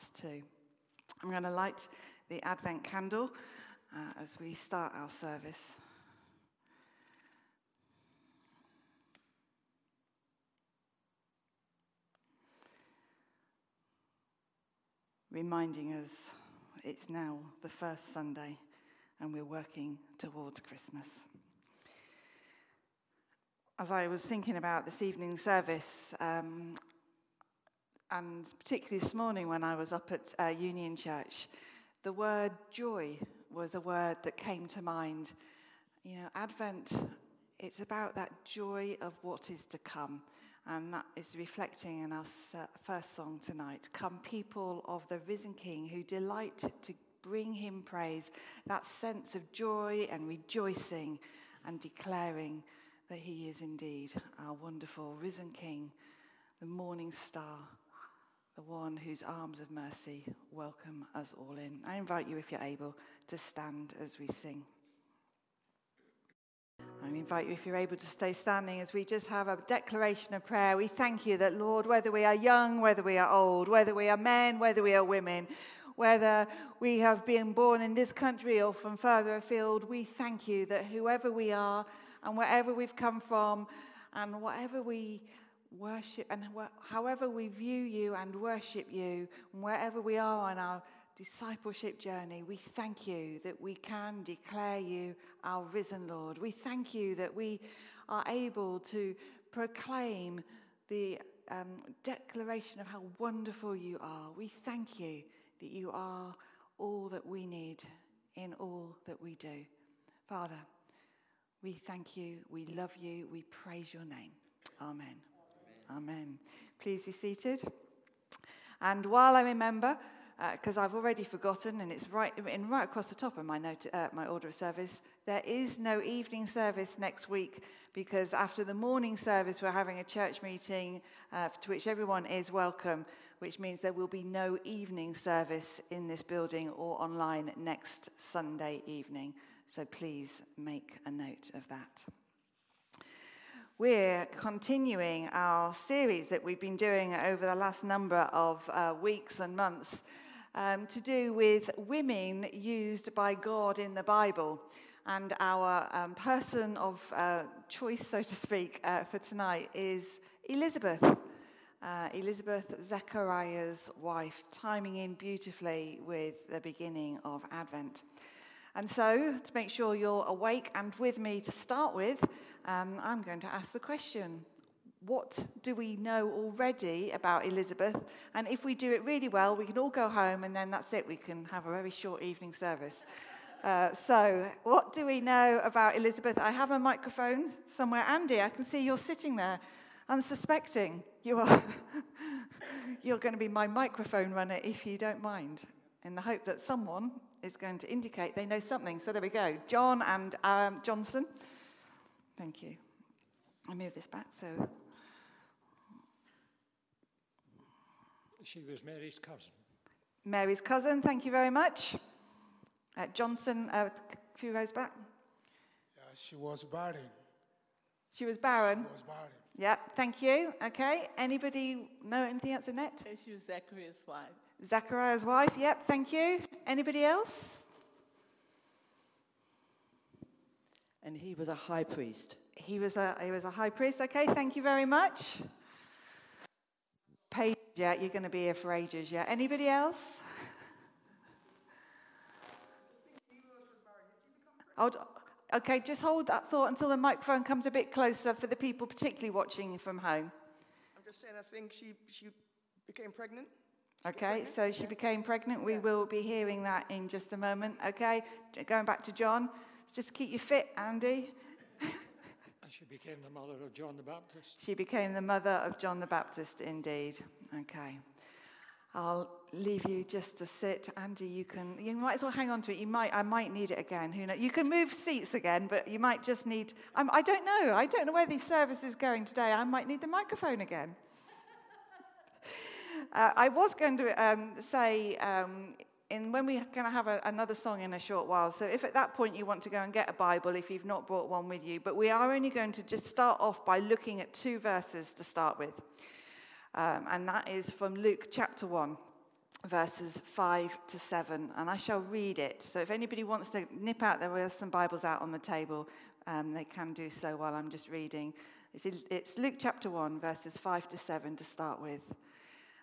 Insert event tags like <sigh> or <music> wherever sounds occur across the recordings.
hearts too. I'm going to light the Advent candle uh, as we start our service. Reminding us it's now the first Sunday and we're working towards Christmas. As I was thinking about this evening's service, um, and particularly this morning when I was up at uh, Union Church, the word joy was a word that came to mind. You know, Advent, it's about that joy of what is to come. And that is reflecting in our first song tonight. Come, people of the risen King who delight to bring him praise, that sense of joy and rejoicing and declaring that he is indeed our wonderful risen King, the morning star, the one whose arms of mercy welcome us all in. I invite you, if you're able, to stand as we sing. I invite you, if you're able to stay standing, as we just have a declaration of prayer. We thank you that, Lord, whether we are young, whether we are old, whether we are men, whether we are women, whether we have been born in this country or from further afield, we thank you that whoever we are and wherever we've come from and whatever we worship and however we view you and worship you, wherever we are on our discipleship journey, we thank you that we can declare you our risen Lord. We thank you that we are able to proclaim the um, declaration of how wonderful you are. We thank you that you are all that we need in all that we do. Father, we thank you, we love you, we praise your name. Amen. Amen. Please be seated. And while I remember, because uh, I've already forgotten, and it's right written right across the top of my note, uh, my order of service. There is no evening service next week because after the morning service, we're having a church meeting uh, to which everyone is welcome, which means there will be no evening service in this building or online next Sunday evening. So please make a note of that. We're continuing our series that we've been doing over the last number of uh, weeks and months um, to do with women used by God in the Bible. And our um, person of uh, choice, so to speak, uh, for tonight is Elizabeth. Uh, Elizabeth, Zechariah's wife, timing in beautifully with the beginning of Advent. And so, to make sure you're awake and with me to start with, um, I'm going to ask the question what do we know already about Elizabeth? And if we do it really well, we can all go home and then that's it. We can have a very short evening service. Uh, so, what do we know about Elizabeth? I have a microphone somewhere. Andy, I can see you're sitting there unsuspecting. You are <laughs> you're going to be my microphone runner if you don't mind, in the hope that someone is going to indicate they know something. So, there we go. John and um, Johnson. Thank you. I move this back so She was Mary's cousin. Mary's cousin, thank you very much. Uh, Johnson, uh, a few rows back. Yeah, she was barren. She was barren? She was barren. Yep, thank you. Okay, anybody know anything else, Annette? She was Zachariah's wife. Zachariah's wife, yep, thank you. Anybody else? And he was a high priest. He was a, he was a high priest. Okay, thank you very much. Page, yeah, you're going to be here for ages, yeah. Anybody else? Oh, okay, just hold that thought until the microphone comes a bit closer for the people, particularly watching from home. I'm just saying, I think she, she became pregnant. Okay, so she became pregnant. We will be hearing that in just a moment. Okay, going back to John. Just keep you fit, Andy. <laughs> She became the mother of John the Baptist. She became the mother of John the Baptist, indeed. Okay. I'll leave you just to sit. Andy, you can, you might as well hang on to it. You might, I might need it again. Who knows? You can move seats again, but you might just need, um, I don't know. I don't know where the service is going today. I might need the microphone again. Uh, I was going to um, say, um, in when we're going to have a, another song in a short while. So if at that point you want to go and get a Bible, if you've not brought one with you, but we are only going to just start off by looking at two verses to start with. Um, and that is from Luke chapter 1. verses 5 to 7, and I shall read it. So if anybody wants to nip out, there are some Bibles out on the table. Um, they can do so while I'm just reading. It's, it's Luke chapter 1, verses 5 to 7 to start with.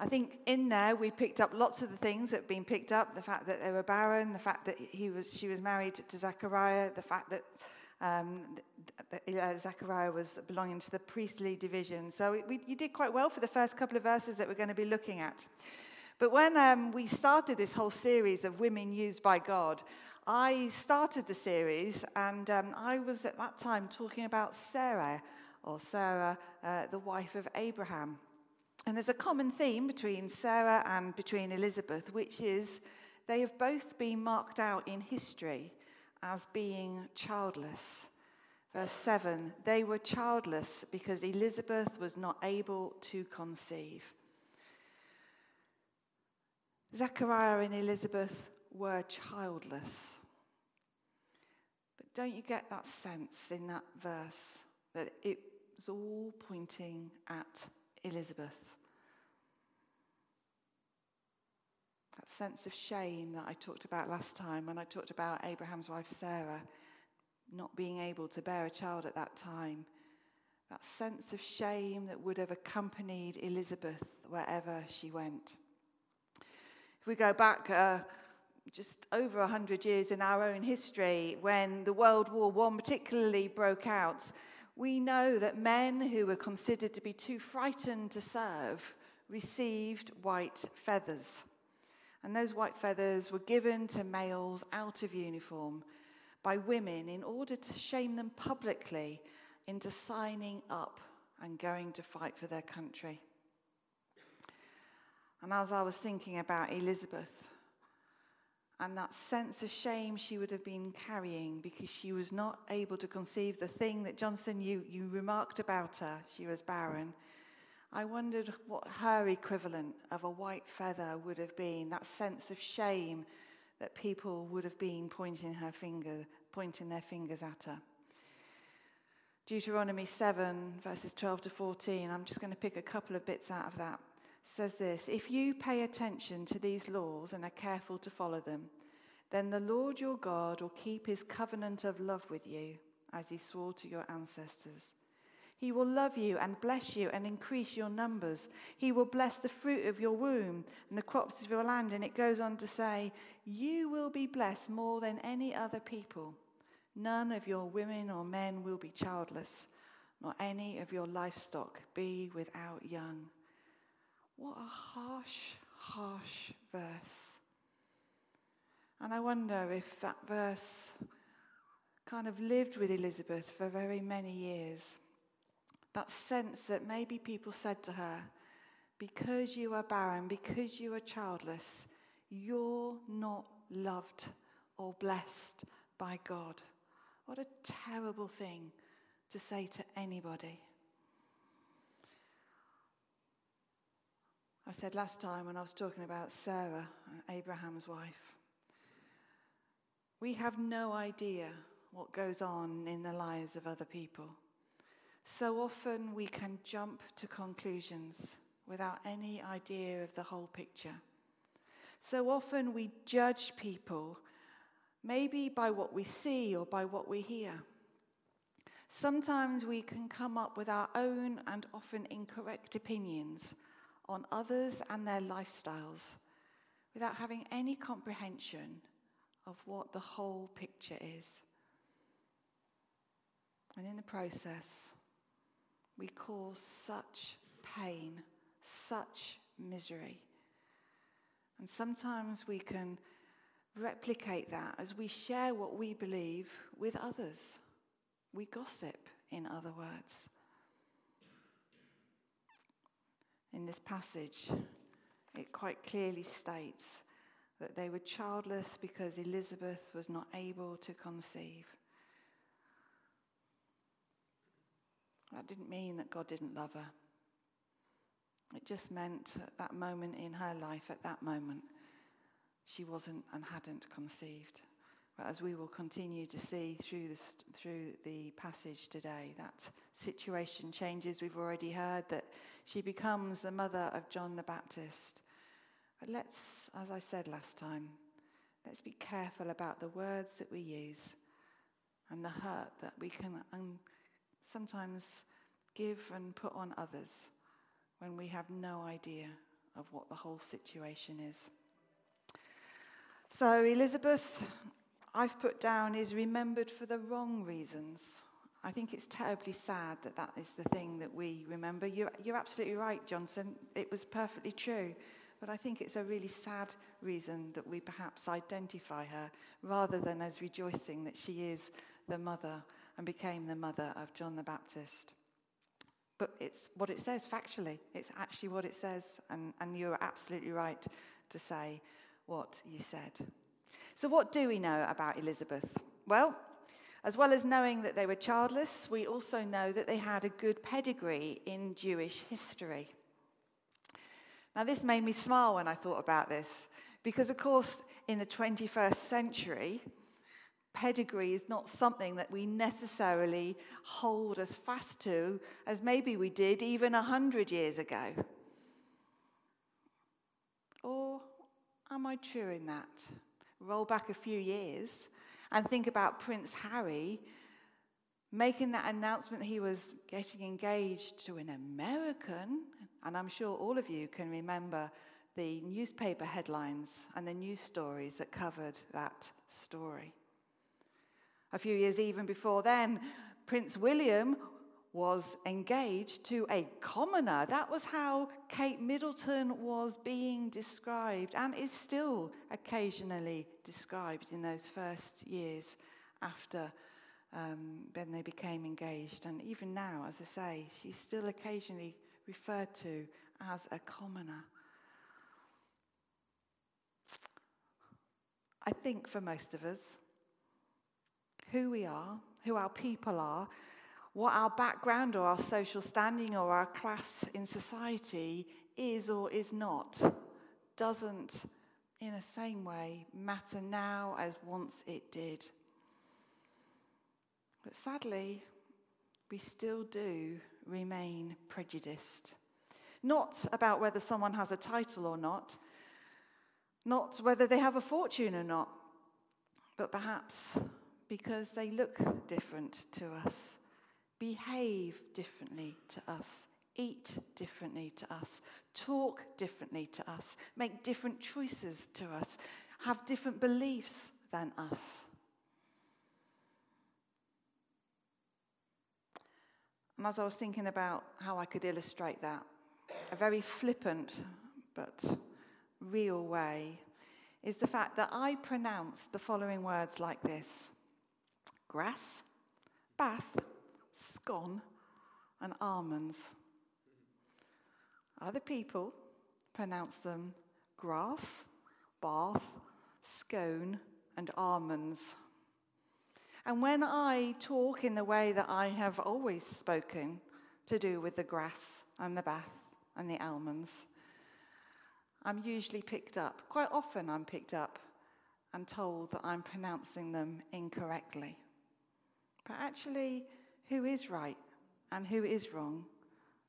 I think in there we picked up lots of the things that have been picked up the fact that they were barren, the fact that he was, she was married to Zechariah, the fact that um, Zechariah was belonging to the priestly division. So we, you did quite well for the first couple of verses that we're going to be looking at. But when um, we started this whole series of women used by God, I started the series and um, I was at that time talking about Sarah, or Sarah, uh, the wife of Abraham. And there's a common theme between Sarah and between Elizabeth, which is they have both been marked out in history as being childless. Verse 7 they were childless because Elizabeth was not able to conceive. Zechariah and Elizabeth were childless. But don't you get that sense in that verse that it was all pointing at Elizabeth? That sense of shame that I talked about last time when I talked about Abraham's wife Sarah not being able to bear a child at that time. That sense of shame that would have accompanied Elizabeth wherever she went. If we go back uh, just over 100 years in our own history, when the World War I particularly broke out, we know that men who were considered to be too frightened to serve received white feathers. And those white feathers were given to males out of uniform by women in order to shame them publicly into signing up and going to fight for their country. And as I was thinking about Elizabeth and that sense of shame she would have been carrying because she was not able to conceive the thing that Johnson, you, you remarked about her, she was barren. I wondered what her equivalent of a white feather would have been, that sense of shame that people would have been pointing her finger, pointing their fingers at her. Deuteronomy 7, verses 12 to 14, I'm just going to pick a couple of bits out of that. says this If you pay attention to these laws and are careful to follow them, then the Lord your God will keep his covenant of love with you, as he swore to your ancestors. He will love you and bless you and increase your numbers. He will bless the fruit of your womb and the crops of your land. And it goes on to say, You will be blessed more than any other people. None of your women or men will be childless, nor any of your livestock be without young. What a harsh, harsh verse. And I wonder if that verse kind of lived with Elizabeth for very many years that sense that maybe people said to her, because you are barren, because you are childless, you're not loved or blessed by God. What a terrible thing to say to anybody. I said last time when I was talking about Sarah, Abraham's wife, we have no idea what goes on in the lives of other people. So often we can jump to conclusions without any idea of the whole picture. So often we judge people, maybe by what we see or by what we hear. Sometimes we can come up with our own and often incorrect opinions on others and their lifestyles without having any comprehension of what the whole picture is. And in the process, we cause such pain, such misery. And sometimes we can replicate that as we share what we believe with others. We gossip, in other words. In this passage, it quite clearly states that they were childless because Elizabeth was not able to conceive. That didn't mean that God didn't love her. It just meant at that moment in her life, at that moment, she wasn't and hadn't conceived. But as we will continue to see through, the through the passage today, that situation changes. We've already heard that she becomes the mother of John the Baptist. But let's, as I said last time, let's be careful about the words that we use and the hurt that we can um, sometimes give and put on others when we have no idea of what the whole situation is. So, Elizabeth, I've put down, is remembered for the wrong reasons. I think it's terribly sad that that is the thing that we remember. You're, you're absolutely right, Johnson. It was perfectly true. But I think it's a really sad reason that we perhaps identify her rather than as rejoicing that she is the mother and became the mother of John the Baptist. But it's what it says factually. It's actually what it says. And, and you're absolutely right to say what you said. So, what do we know about Elizabeth? Well, as well as knowing that they were childless, we also know that they had a good pedigree in Jewish history. Now, this made me smile when I thought about this, because, of course, in the 21st century, pedigree is not something that we necessarily hold as fast to as maybe we did even a 100 years ago. Or am I true in that? Roll back a few years and think about Prince Harry making that announcement he was getting engaged to an American. And I'm sure all of you can remember the newspaper headlines and the news stories that covered that story. A few years even before then, Prince William was engaged to a commoner. That was how Kate Middleton was being described and is still occasionally described in those first years after um, when they became engaged. And even now, as I say, she's still occasionally referred to as a commoner. I think for most of us, who we are, who our people are, what our background or our social standing or our class in society is or is not, doesn't in the same way matter now as once it did. But sadly, we still do remain prejudiced. Not about whether someone has a title or not, not whether they have a fortune or not, but perhaps because they look different to us, behave differently to us, eat differently to us, talk differently to us, make different choices to us, have different beliefs than us. And as I was thinking about how I could illustrate that, a very flippant but real way is the fact that I pronounce the following words like this grass, bath, scone, and almonds. Other people pronounce them grass, bath, scone, and almonds. And when I talk in the way that I have always spoken, to do with the grass and the bath and the almonds, I'm usually picked up. Quite often, I'm picked up and told that I'm pronouncing them incorrectly. But actually, who is right and who is wrong?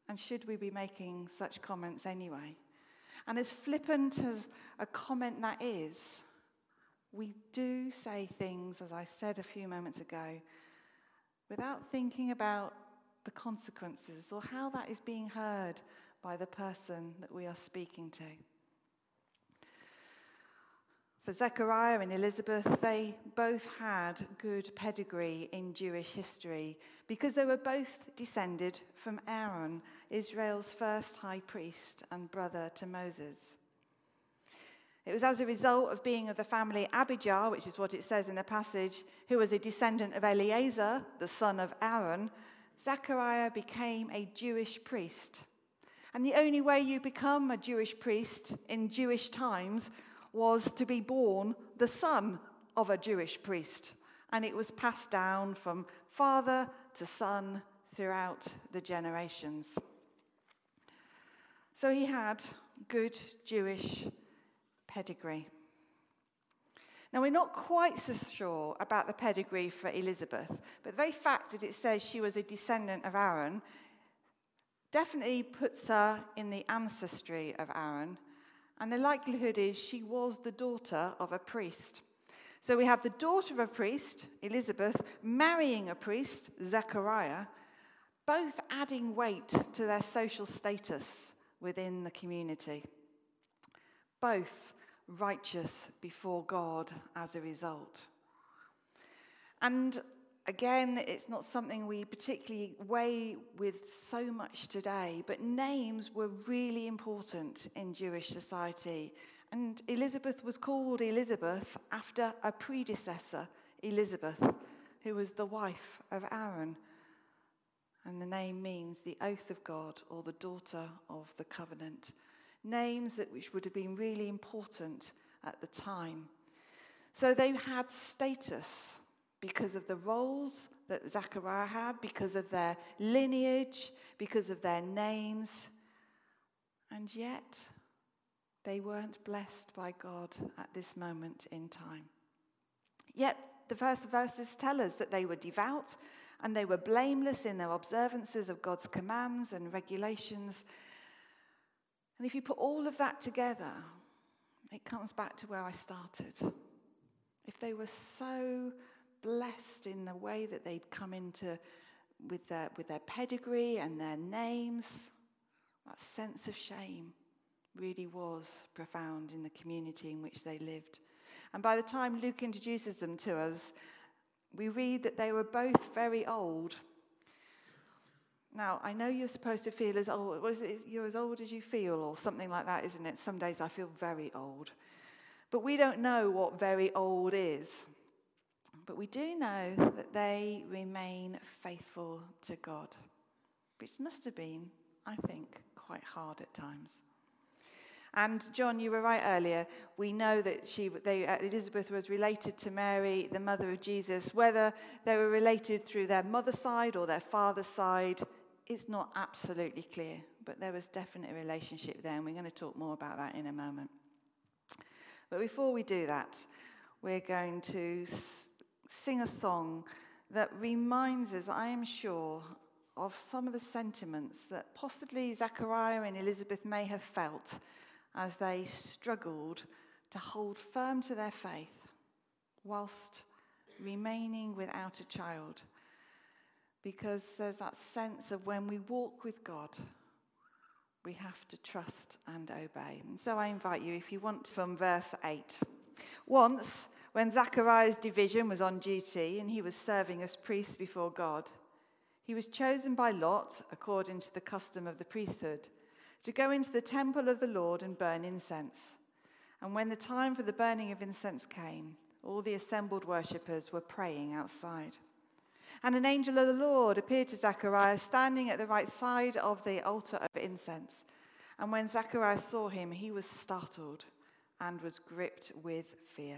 And should we be making such comments anyway? And as flippant as a comment that is, we do say things, as I said a few moments ago, without thinking about the consequences or how that is being heard by the person that we are speaking to. For Zechariah and Elizabeth, they both had good pedigree in Jewish history because they were both descended from Aaron, Israel's first high priest and brother to Moses. It was as a result of being of the family Abijah, which is what it says in the passage, who was a descendant of Eleazar, the son of Aaron, Zechariah became a Jewish priest. And the only way you become a Jewish priest in Jewish times was to be born the son of a Jewish priest. And it was passed down from father to son throughout the generations. So he had good Jewish pedigree. Now, we're not quite so sure about the pedigree for Elizabeth, but the very fact that it says she was a descendant of Aaron definitely puts her in the ancestry of Aaron, and the likelihood is she was the daughter of a priest. So we have the daughter of a priest, Elizabeth, marrying a priest, Zechariah, both adding weight to their social status within the community. Both righteous before God as a result. And again, it's not something we particularly weigh with so much today, but names were really important in Jewish society. And Elizabeth was called Elizabeth after a predecessor, Elizabeth, who was the wife of Aaron. And the name means the oath of God or the daughter of the covenant names that which would have been really important at the time. So they had status because of the roles that Zechariah had, because of their lineage, because of their names. And yet, they weren't blessed by God at this moment in time. Yet, the first verses tell us that they were devout and they were blameless in their observances of God's commands and regulations and if you put all of that together, it comes back to where I started. If they were so blessed in the way that they'd come into with their, with their pedigree and their names, that sense of shame really was profound in the community in which they lived. And by the time Luke introduces them to us, we read that they were both very old now, I know you're supposed to feel as old, was it, you're as old as you feel, or something like that, isn't it? Some days I feel very old. But we don't know what very old is. But we do know that they remain faithful to God, which must have been, I think, quite hard at times. And John, you were right earlier. We know that she, they, uh, Elizabeth was related to Mary, the mother of Jesus. Whether they were related through their mother's side or their father's side, it's not absolutely clear, but there was definitely a relationship there, and we're going to talk more about that in a moment. But before we do that, we're going to sing a song that reminds us, I am sure, of some of the sentiments that possibly Zechariah and Elizabeth may have felt as they struggled to hold firm to their faith whilst remaining without a child because there's that sense of when we walk with God, we have to trust and obey. And so I invite you, if you want, from verse 8. Once, when Zachariah's division was on duty and he was serving as priest before God, he was chosen by Lot, according to the custom of the priesthood, to go into the temple of the Lord and burn incense. And when the time for the burning of incense came, all the assembled worshippers were praying outside. And an angel of the Lord appeared to Zechariah standing at the right side of the altar of incense. And when Zechariah saw him, he was startled and was gripped with fear.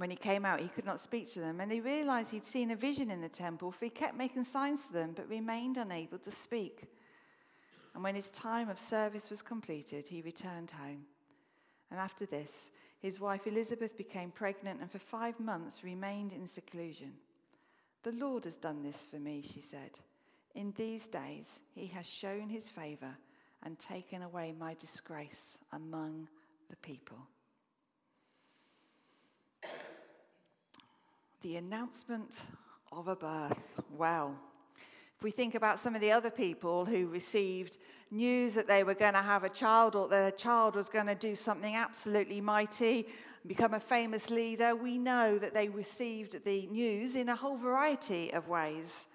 When he came out, he could not speak to them, and they realized he'd seen a vision in the temple, for he kept making signs to them, but remained unable to speak. And when his time of service was completed, he returned home. And after this, his wife Elizabeth became pregnant and for five months remained in seclusion. The Lord has done this for me, she said. In these days, he has shown his favor and taken away my disgrace among the people. The announcement of a birth. Well, if we think about some of the other people who received news that they were going to have a child or their child was going to do something absolutely mighty, become a famous leader, we know that they received the news in a whole variety of ways.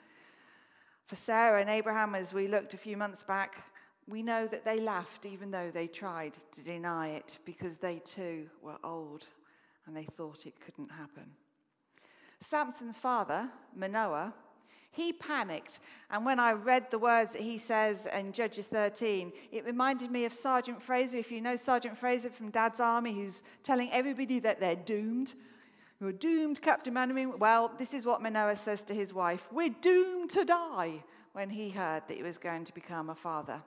For Sarah and Abraham, as we looked a few months back, we know that they laughed even though they tried to deny it because they too were old and they thought it couldn't happen. Samson's father, Manoah, he panicked. And when I read the words that he says in Judges 13, it reminded me of Sergeant Frazer. If you know Sergeant Frazer from Dad's Army, who's telling everybody that they're doomed. You're doomed, Captain Mainwaring. Well, this is what Manoah says to his wife We're doomed to die when he heard that he was going to become a father.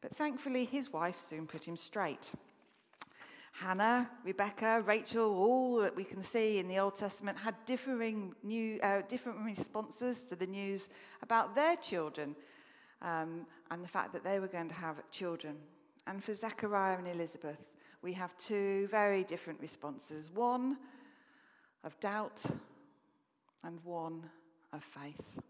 But thankfully, his wife soon put him straight. Hannah, Rebecca, Rachel, all that we can see in the Old Testament had differing, new, uh, different responses to the news about their children um, and the fact that they were going to have children. And for Zechariah and Elizabeth, we have two very different responses one of doubt and one of faith.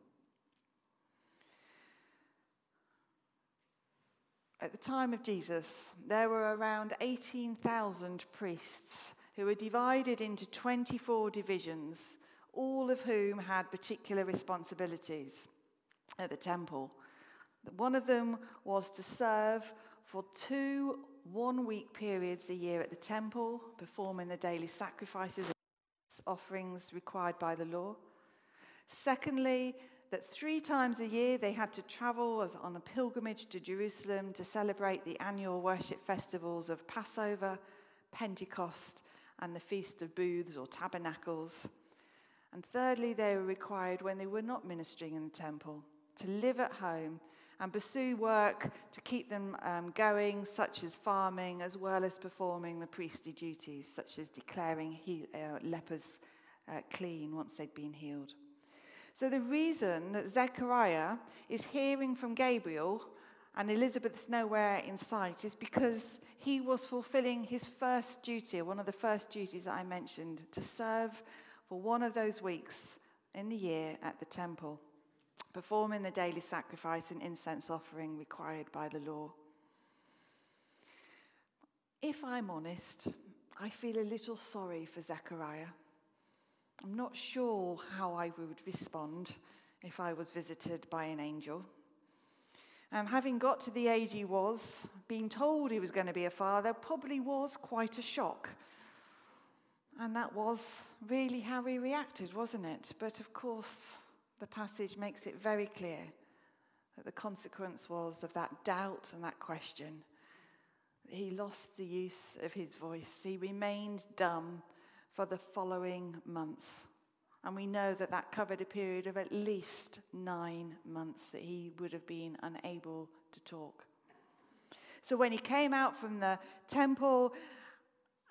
At the time of Jesus, there were around 18,000 priests who were divided into 24 divisions, all of whom had particular responsibilities at the temple. One of them was to serve for two one week periods a year at the temple, performing the daily sacrifices and offerings required by the law. Secondly, that three times a year they had to travel on a pilgrimage to Jerusalem to celebrate the annual worship festivals of Passover, Pentecost, and the Feast of Booths or Tabernacles. And thirdly, they were required when they were not ministering in the temple to live at home and pursue work to keep them um, going, such as farming, as well as performing the priestly duties, such as declaring he- uh, lepers uh, clean once they'd been healed. So, the reason that Zechariah is hearing from Gabriel and Elizabeth's nowhere in sight is because he was fulfilling his first duty, one of the first duties that I mentioned, to serve for one of those weeks in the year at the temple, performing the daily sacrifice and incense offering required by the law. If I'm honest, I feel a little sorry for Zechariah. I'm not sure how I would respond if I was visited by an angel. And having got to the age he was, being told he was going to be a father probably was quite a shock. And that was really how he reacted, wasn't it? But of course, the passage makes it very clear that the consequence was of that doubt and that question. He lost the use of his voice, he remained dumb for the following months. And we know that that covered a period of at least nine months that he would have been unable to talk. So when he came out from the temple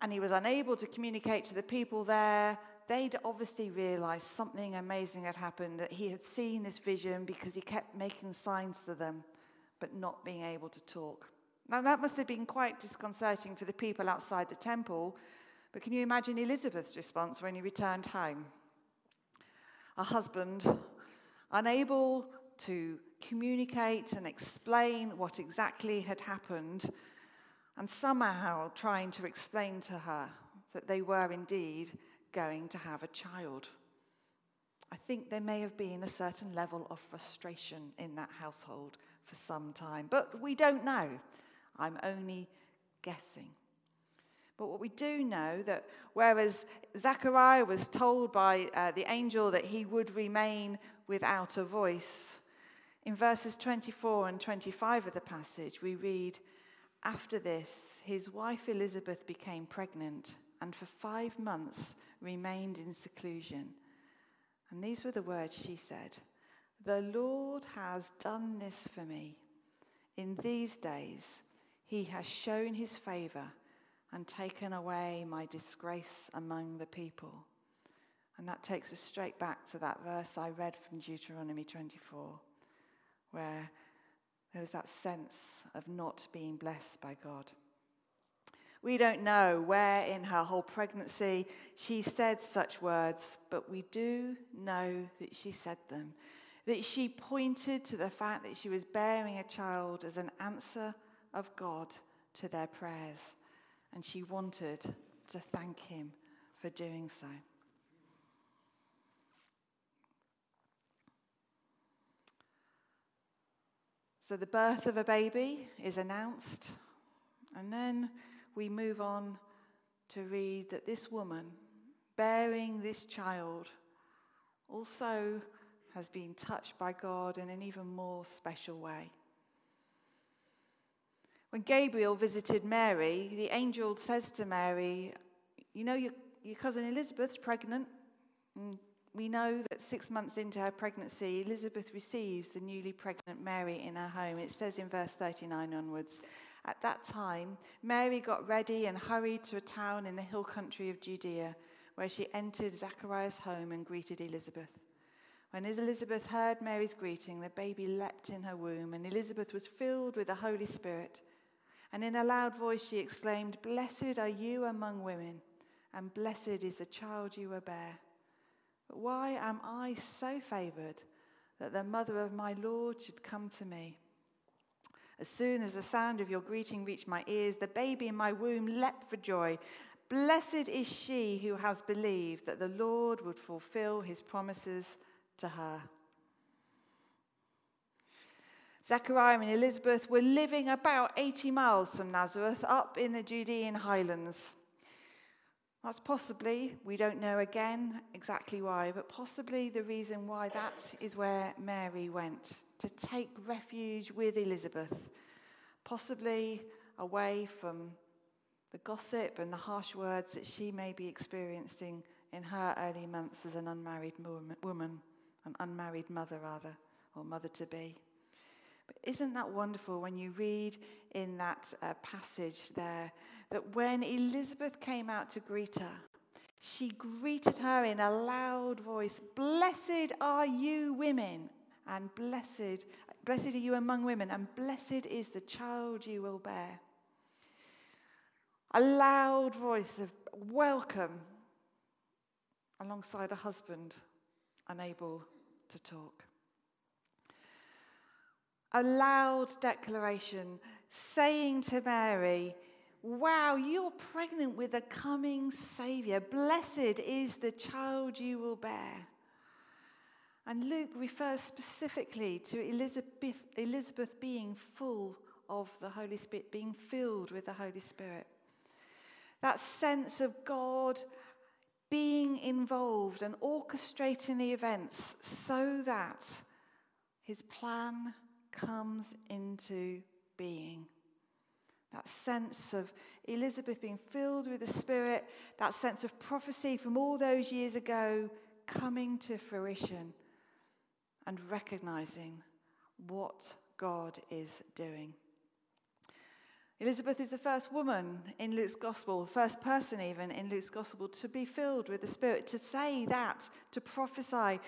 and he was unable to communicate to the people there, they'd obviously realized something amazing had happened, that he had seen this vision because he kept making signs to them, but not being able to talk. Now, that must have been quite disconcerting for the people outside the temple but can you imagine Elizabeth's response when he returned home? A husband, unable to communicate and explain what exactly had happened, and somehow trying to explain to her that they were indeed going to have a child. I think there may have been a certain level of frustration in that household for some time, but we don't know. I'm only guessing. But what we do know that whereas Zechariah was told by uh, the angel that he would remain without a voice, in verses 24 and 25 of the passage, we read, After this, his wife Elizabeth became pregnant and for five months remained in seclusion. And these were the words she said The Lord has done this for me. In these days, he has shown his favor and taken away my disgrace among the people. And that takes us straight back to that verse I read from Deuteronomy 24, where there was that sense of not being blessed by God. We don't know where in her whole pregnancy she said such words, but we do know that she said them. That she pointed to the fact that she was bearing a child as an answer of God to their prayers and she wanted to thank him for doing so. So the birth of a baby is announced, and then we move on to read that this woman, bearing this child, also has been touched by God in an even more special way. When Gabriel visited Mary, the angel says to Mary, You know, your, your cousin Elizabeth's pregnant. And we know that six months into her pregnancy, Elizabeth receives the newly pregnant Mary in her home. It says in verse 39 onwards At that time, Mary got ready and hurried to a town in the hill country of Judea, where she entered Zachariah's home and greeted Elizabeth. When Elizabeth heard Mary's greeting, the baby leapt in her womb, and Elizabeth was filled with the Holy Spirit. And in a loud voice she exclaimed, Blessed are you among women, and blessed is the child you will bear. But why am I so favored that the mother of my Lord should come to me? As soon as the sound of your greeting reached my ears, the baby in my womb leapt for joy. Blessed is she who has believed that the Lord would fulfill his promises to her. Zechariah and Elizabeth were living about 80 miles from Nazareth, up in the Judean highlands. That's possibly, we don't know again exactly why, but possibly the reason why that is where Mary went to take refuge with Elizabeth, possibly away from the gossip and the harsh words that she may be experiencing in her early months as an unmarried woman, an unmarried mother, rather, or mother to be. But isn't that wonderful when you read in that uh, passage there that when Elizabeth came out to greet her, she greeted her in a loud voice Blessed are you women, and blessed, blessed are you among women, and blessed is the child you will bear. A loud voice of welcome alongside a husband unable to talk a loud declaration saying to Mary, Wow, you're pregnant with a coming Savior. Blessed is the child you will bear. And Luke refers specifically to Elizabeth, Elizabeth being full of the Holy Spirit, being filled with the Holy Spirit. That sense of God being involved and orchestrating the events so that his plan comes into being. That sense of Elizabeth being filled with the Spirit, that sense of prophecy from all those years ago coming to fruition and recognizing what God is doing. Elizabeth is the first woman in Luke's gospel, first person even in Luke's gospel to be filled with the Spirit, to say that, to prophesy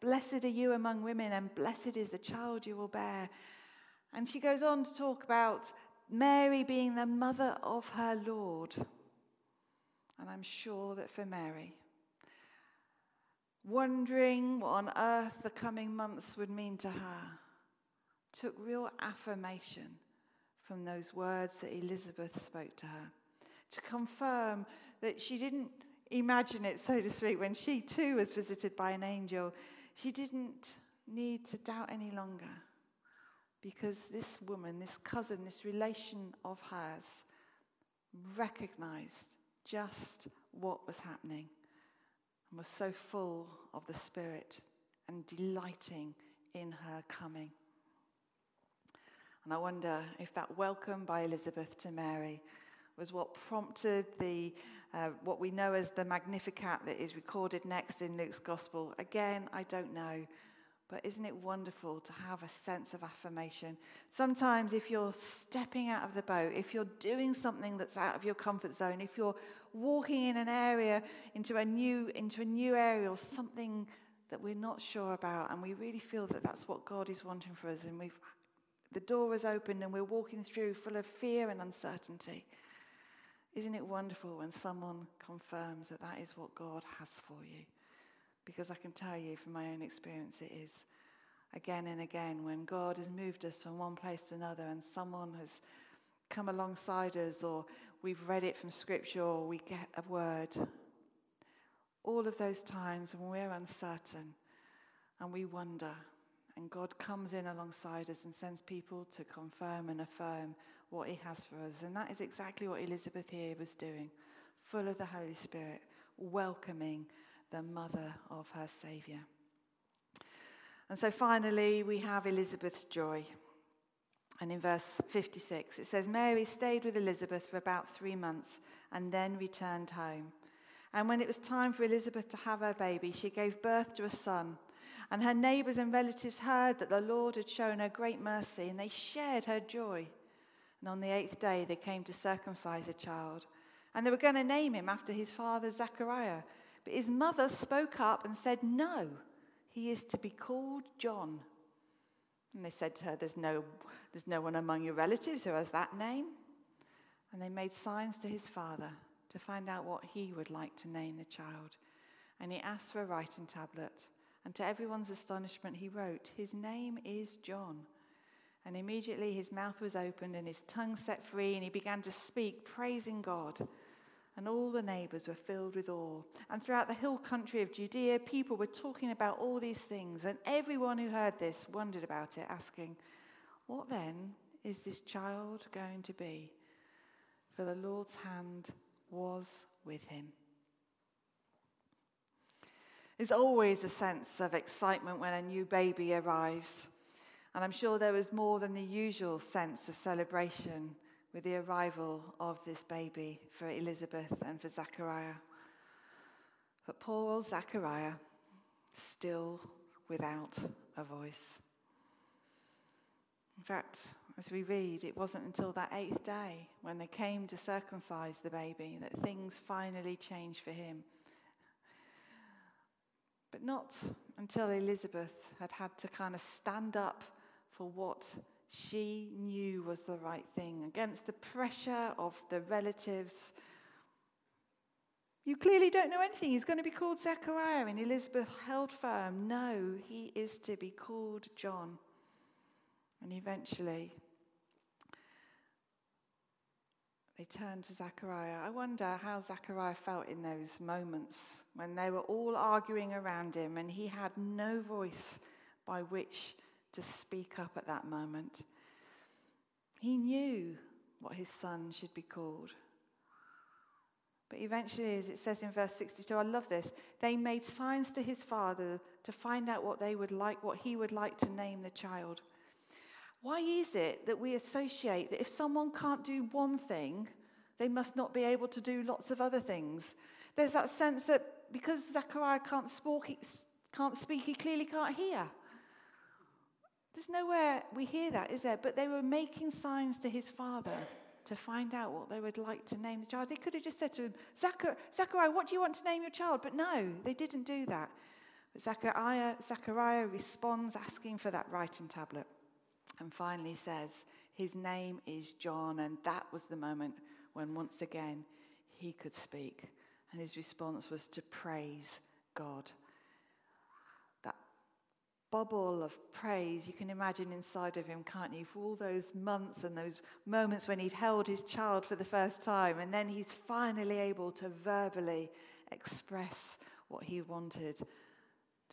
Blessed are you among women, and blessed is the child you will bear. And she goes on to talk about Mary being the mother of her Lord. And I'm sure that for Mary, wondering what on earth the coming months would mean to her, took real affirmation from those words that Elizabeth spoke to her to confirm that she didn't imagine it, so to speak, when she too was visited by an angel. She didn't need to doubt any longer because this woman, this cousin, this relation of hers recognized just what was happening and was so full of the Spirit and delighting in her coming. And I wonder if that welcome by Elizabeth to Mary was what prompted the, uh, what we know as the Magnificat that is recorded next in Luke's Gospel. Again, I don't know. But isn't it wonderful to have a sense of affirmation? Sometimes, if you're stepping out of the boat, if you're doing something that's out of your comfort zone, if you're walking in an area into a new into a new area or something that we're not sure about, and we really feel that that's what God is wanting for us, and we've the door is open and we're walking through full of fear and uncertainty. Isn't it wonderful when someone confirms that that is what God has for you? Because I can tell you from my own experience, it is. Again and again, when God has moved us from one place to another and someone has come alongside us, or we've read it from Scripture, or we get a word, all of those times when we're uncertain and we wonder, and God comes in alongside us and sends people to confirm and affirm what He has for us. And that is exactly what Elizabeth here was doing, full of the Holy Spirit, welcoming the mother of her Saviour. And so finally, we have Elizabeth's joy. And in verse 56, it says, Mary stayed with Elizabeth for about three months and then returned home. And when it was time for Elizabeth to have her baby, she gave birth to a son. And her neighbors and relatives heard that the Lord had shown her great mercy, and they shared her joy. And on the eighth day, they came to circumcise a child. And they were going to name him after his father Zechariah. But his mother spoke up and said, No, he is to be called John. And they said to her, There's no, there's no one among your relatives who has that name. And they made signs to his father to find out what he would like to name the child. And he asked for a writing tablet. And to everyone's astonishment, he wrote, His name is John. And immediately his mouth was opened and his tongue set free, and he began to speak, praising God. And all the neighbors were filled with awe. And throughout the hill country of Judea, people were talking about all these things. And everyone who heard this wondered about it, asking, What then is this child going to be? For the Lord's hand was with him. There's always a sense of excitement when a new baby arrives. And I'm sure there was more than the usual sense of celebration with the arrival of this baby for Elizabeth and for Zachariah. But poor old Zachariah, still without a voice. In fact, as we read, it wasn't until that eighth day when they came to circumcise the baby that things finally changed for him. But not until Elizabeth had had to kind of stand up for what she knew was the right thing against the pressure of the relatives. You clearly don't know anything. He's going to be called Zechariah. And Elizabeth held firm. No, he is to be called John. And eventually, they turned to Zechariah. I wonder how Zechariah felt in those moments when they were all arguing around him and he had no voice by which to speak up at that moment. He knew what his son should be called. But eventually, as it says in verse 62, I love this, they made signs to his father to find out what they would like, what he would like to name the child. Why is it that we associate that if someone can't do one thing, they must not be able to do lots of other things? There's that sense that because Zechariah can't, can't speak, he clearly can't hear. There's nowhere we hear that, is there? But they were making signs to his father to find out what they would like to name the child. They could have just said to him, Zachariah, what do you want to name your child? But no, they didn't do that. But Zachariah, Zachariah responds asking for that writing tablet and finally says, His name is John. And that was the moment when once again he could speak. And his response was to praise God bubble of praise you can imagine inside of him, can't you? For all those months and those moments when he'd held his child for the first time, and then he's finally able to verbally express what he wanted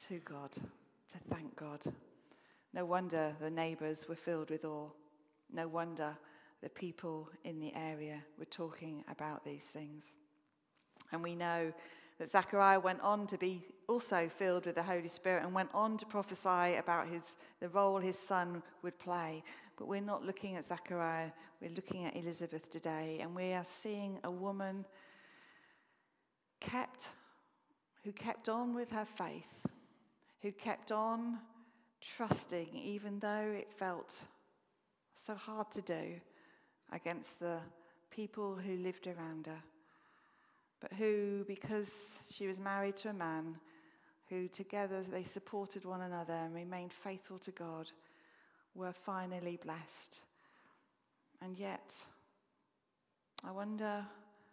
to God, to thank God. No wonder the neighbors were filled with awe. No wonder the people in the area were talking about these things. And we know that Zechariah went on to be also filled with the Holy Spirit and went on to prophesy about his, the role his son would play. But we're not looking at Zechariah, we're looking at Elizabeth today, and we are seeing a woman kept, who kept on with her faith, who kept on trusting, even though it felt so hard to do against the people who lived around her, but who, because she was married to a man, who together they supported one another and remained faithful to God, were finally blessed. And yet, I wonder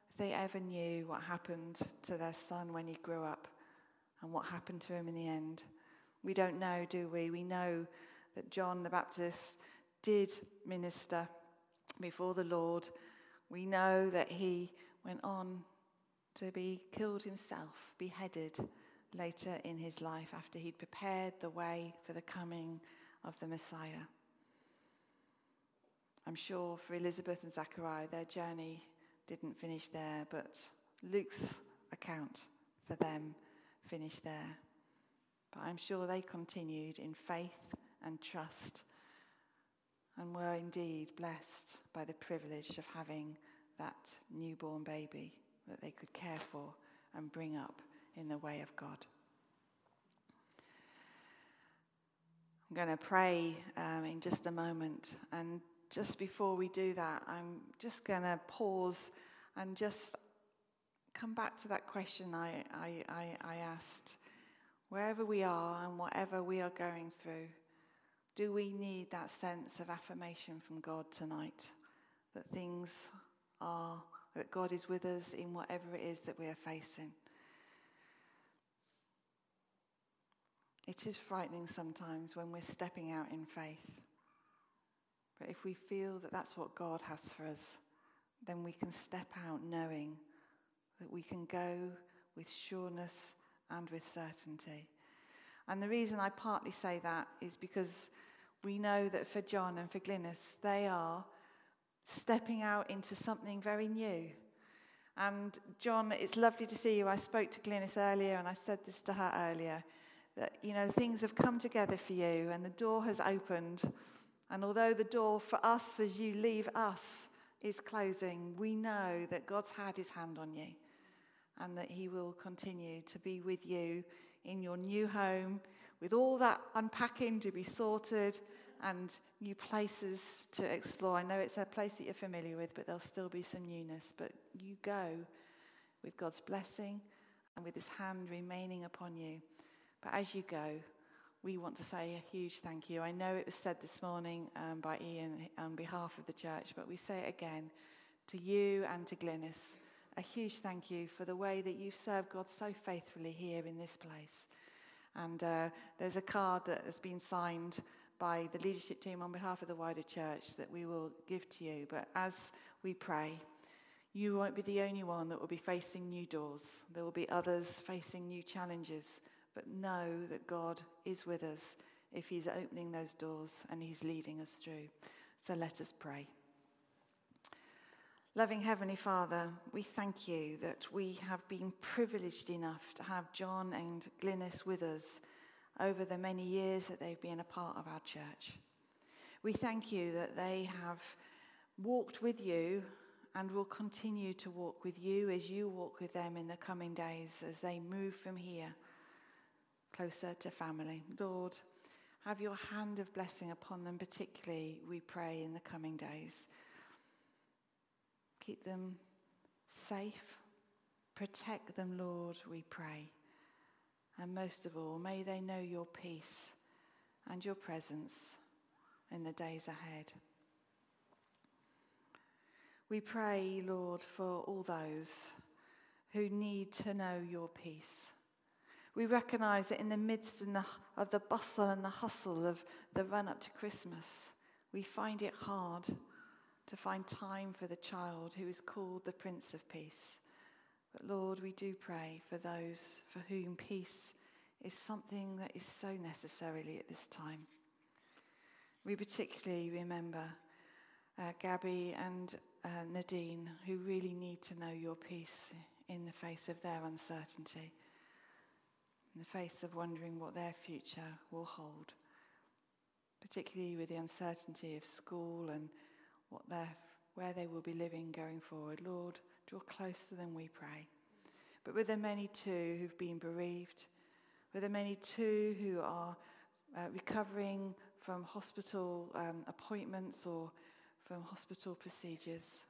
if they ever knew what happened to their son when he grew up and what happened to him in the end. We don't know, do we? We know that John the Baptist did minister before the Lord. We know that he went on to be killed himself, beheaded later in his life after he'd prepared the way for the coming of the Messiah. I'm sure for Elizabeth and Zachariah, their journey didn't finish there, but Luke's account for them finished there. But I'm sure they continued in faith and trust and were indeed blessed by the privilege of having that newborn baby that they could care for and bring up in the way of God. I'm going to pray um, in just a moment. And just before we do that, I'm just going to pause and just come back to that question I, I, I, I asked. Wherever we are and whatever we are going through, do we need that sense of affirmation from God tonight? That things are, that God is with us in whatever it is that we are facing. It is frightening sometimes when we're stepping out in faith. But if we feel that that's what God has for us, then we can step out knowing that we can go with sureness and with certainty. And the reason I partly say that is because we know that for John and for Glynis, they are stepping out into something very new. And John, it's lovely to see you. I spoke to Glynis earlier and I said this to her earlier that, you know, things have come together for you and the door has opened. And although the door for us as you leave us is closing, we know that God's had his hand on you and that he will continue to be with you in your new home with all that unpacking to be sorted and new places to explore. I know it's a place that you're familiar with, but there'll still be some newness. But you go with God's blessing and with his hand remaining upon you. But as you go, we want to say a huge thank you. I know it was said this morning um, by Ian on behalf of the church, but we say it again to you and to Glynis. A huge thank you for the way that you've served God so faithfully here in this place. And uh, there's a card that has been signed by the leadership team on behalf of the wider church that we will give to you. But as we pray, you won't be the only one that will be facing new doors. There will be others facing new challenges. But know that God is with us if He's opening those doors and He's leading us through. So let us pray. Loving Heavenly Father, we thank you that we have been privileged enough to have John and Glynis with us over the many years that they've been a part of our church. We thank you that they have walked with you and will continue to walk with you as you walk with them in the coming days as they move from here closer to family. Lord, have your hand of blessing upon them, particularly, we pray, in the coming days. Keep them safe. Protect them, Lord, we pray. And most of all, may they know your peace and your presence in the days ahead. We pray, Lord, for all those who need to know your peace. We recognize that in the midst of the bustle and the hustle of the run up to Christmas, we find it hard to find time for the child who is called the Prince of Peace. But Lord, we do pray for those for whom peace is something that is so necessarily at this time. We particularly remember uh, Gabby and uh, Nadine, who really need to know your peace in the face of their uncertainty, in the face of wondering what their future will hold, particularly with the uncertainty of school and what their, where they will be living going forward. Lord, draw close to them, we pray. But with the many too who've been bereaved, with the many too who are uh, recovering from hospital um, appointments or from hospital procedures.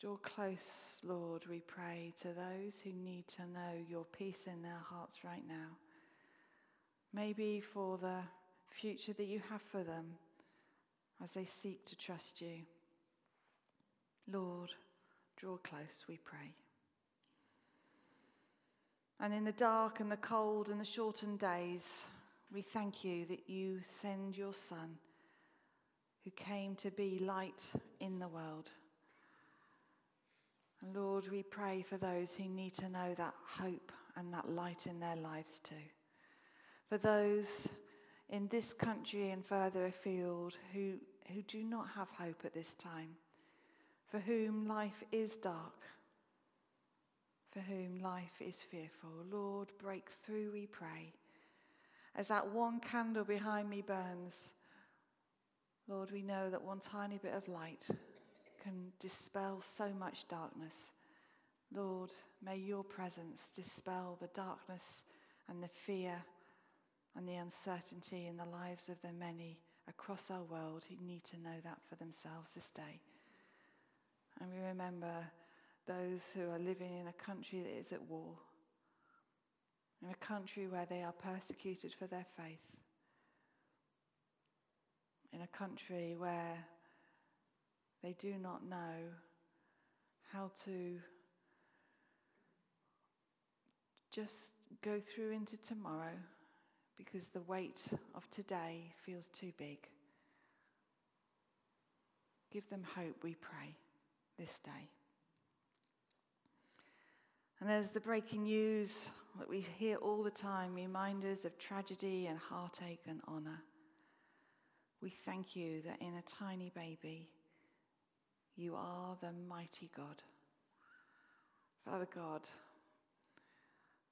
Draw close, Lord, we pray, to those who need to know your peace in their hearts right now. Maybe for the future that you have for them as they seek to trust you. Lord, draw close, we pray. And in the dark and the cold and the shortened days, we thank you that you send your Son who came to be light in the world. And Lord, we pray for those who need to know that hope and that light in their lives too. For those in this country and further afield who, who do not have hope at this time, for whom life is dark, for whom life is fearful. Lord, break through, we pray. As that one candle behind me burns, Lord, we know that one tiny bit of light can dispel so much darkness. Lord, may your presence dispel the darkness and the fear and the uncertainty in the lives of the many across our world who need to know that for themselves this day. And we remember those who are living in a country that is at war, in a country where they are persecuted for their faith in a country where they do not know how to just go through into tomorrow because the weight of today feels too big. Give them hope, we pray, this day. And there's the breaking news that we hear all the time reminders of tragedy and heartache and honour. We thank you that in a tiny baby, you are the mighty God. Father God,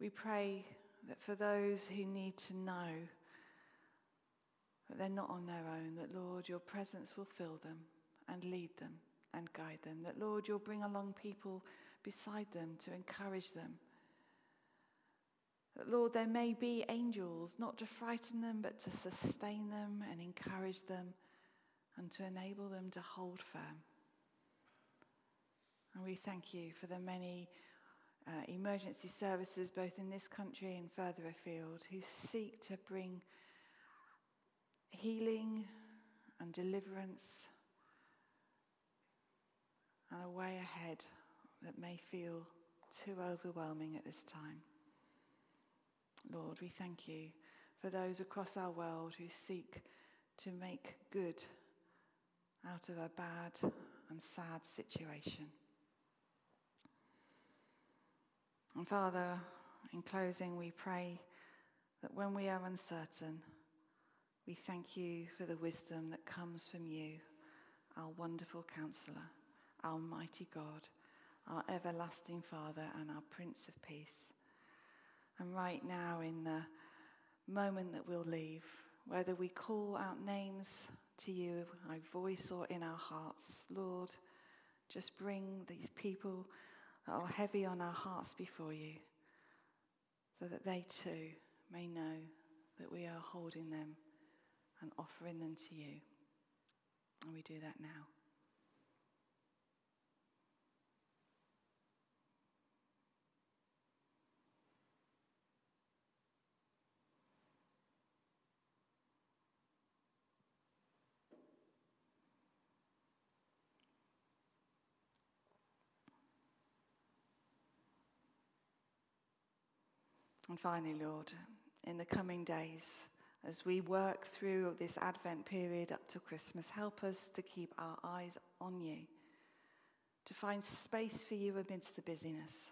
we pray that for those who need to know that they're not on their own, that Lord, your presence will fill them and lead them and guide them, that Lord, you'll bring along people beside them to encourage them that, Lord, there may be angels, not to frighten them, but to sustain them and encourage them and to enable them to hold firm. And we thank you for the many uh, emergency services, both in this country and further afield, who seek to bring healing and deliverance and a way ahead that may feel too overwhelming at this time. Lord, we thank you for those across our world who seek to make good out of a bad and sad situation. And Father, in closing, we pray that when we are uncertain, we thank you for the wisdom that comes from you, our wonderful counselor, our mighty God, our everlasting Father, and our Prince of Peace. And right now, in the moment that we'll leave, whether we call out names to you by voice or in our hearts, Lord, just bring these people that are heavy on our hearts before you so that they too may know that we are holding them and offering them to you. And we do that now. And finally, Lord, in the coming days, as we work through this Advent period up to Christmas, help us to keep our eyes on you, to find space for you amidst the busyness,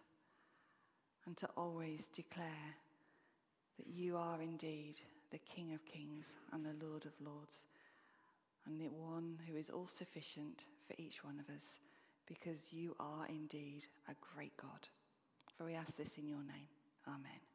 and to always declare that you are indeed the King of kings and the Lord of lords, and the one who is all sufficient for each one of us because you are indeed a great God. For we ask this in your name. Amen.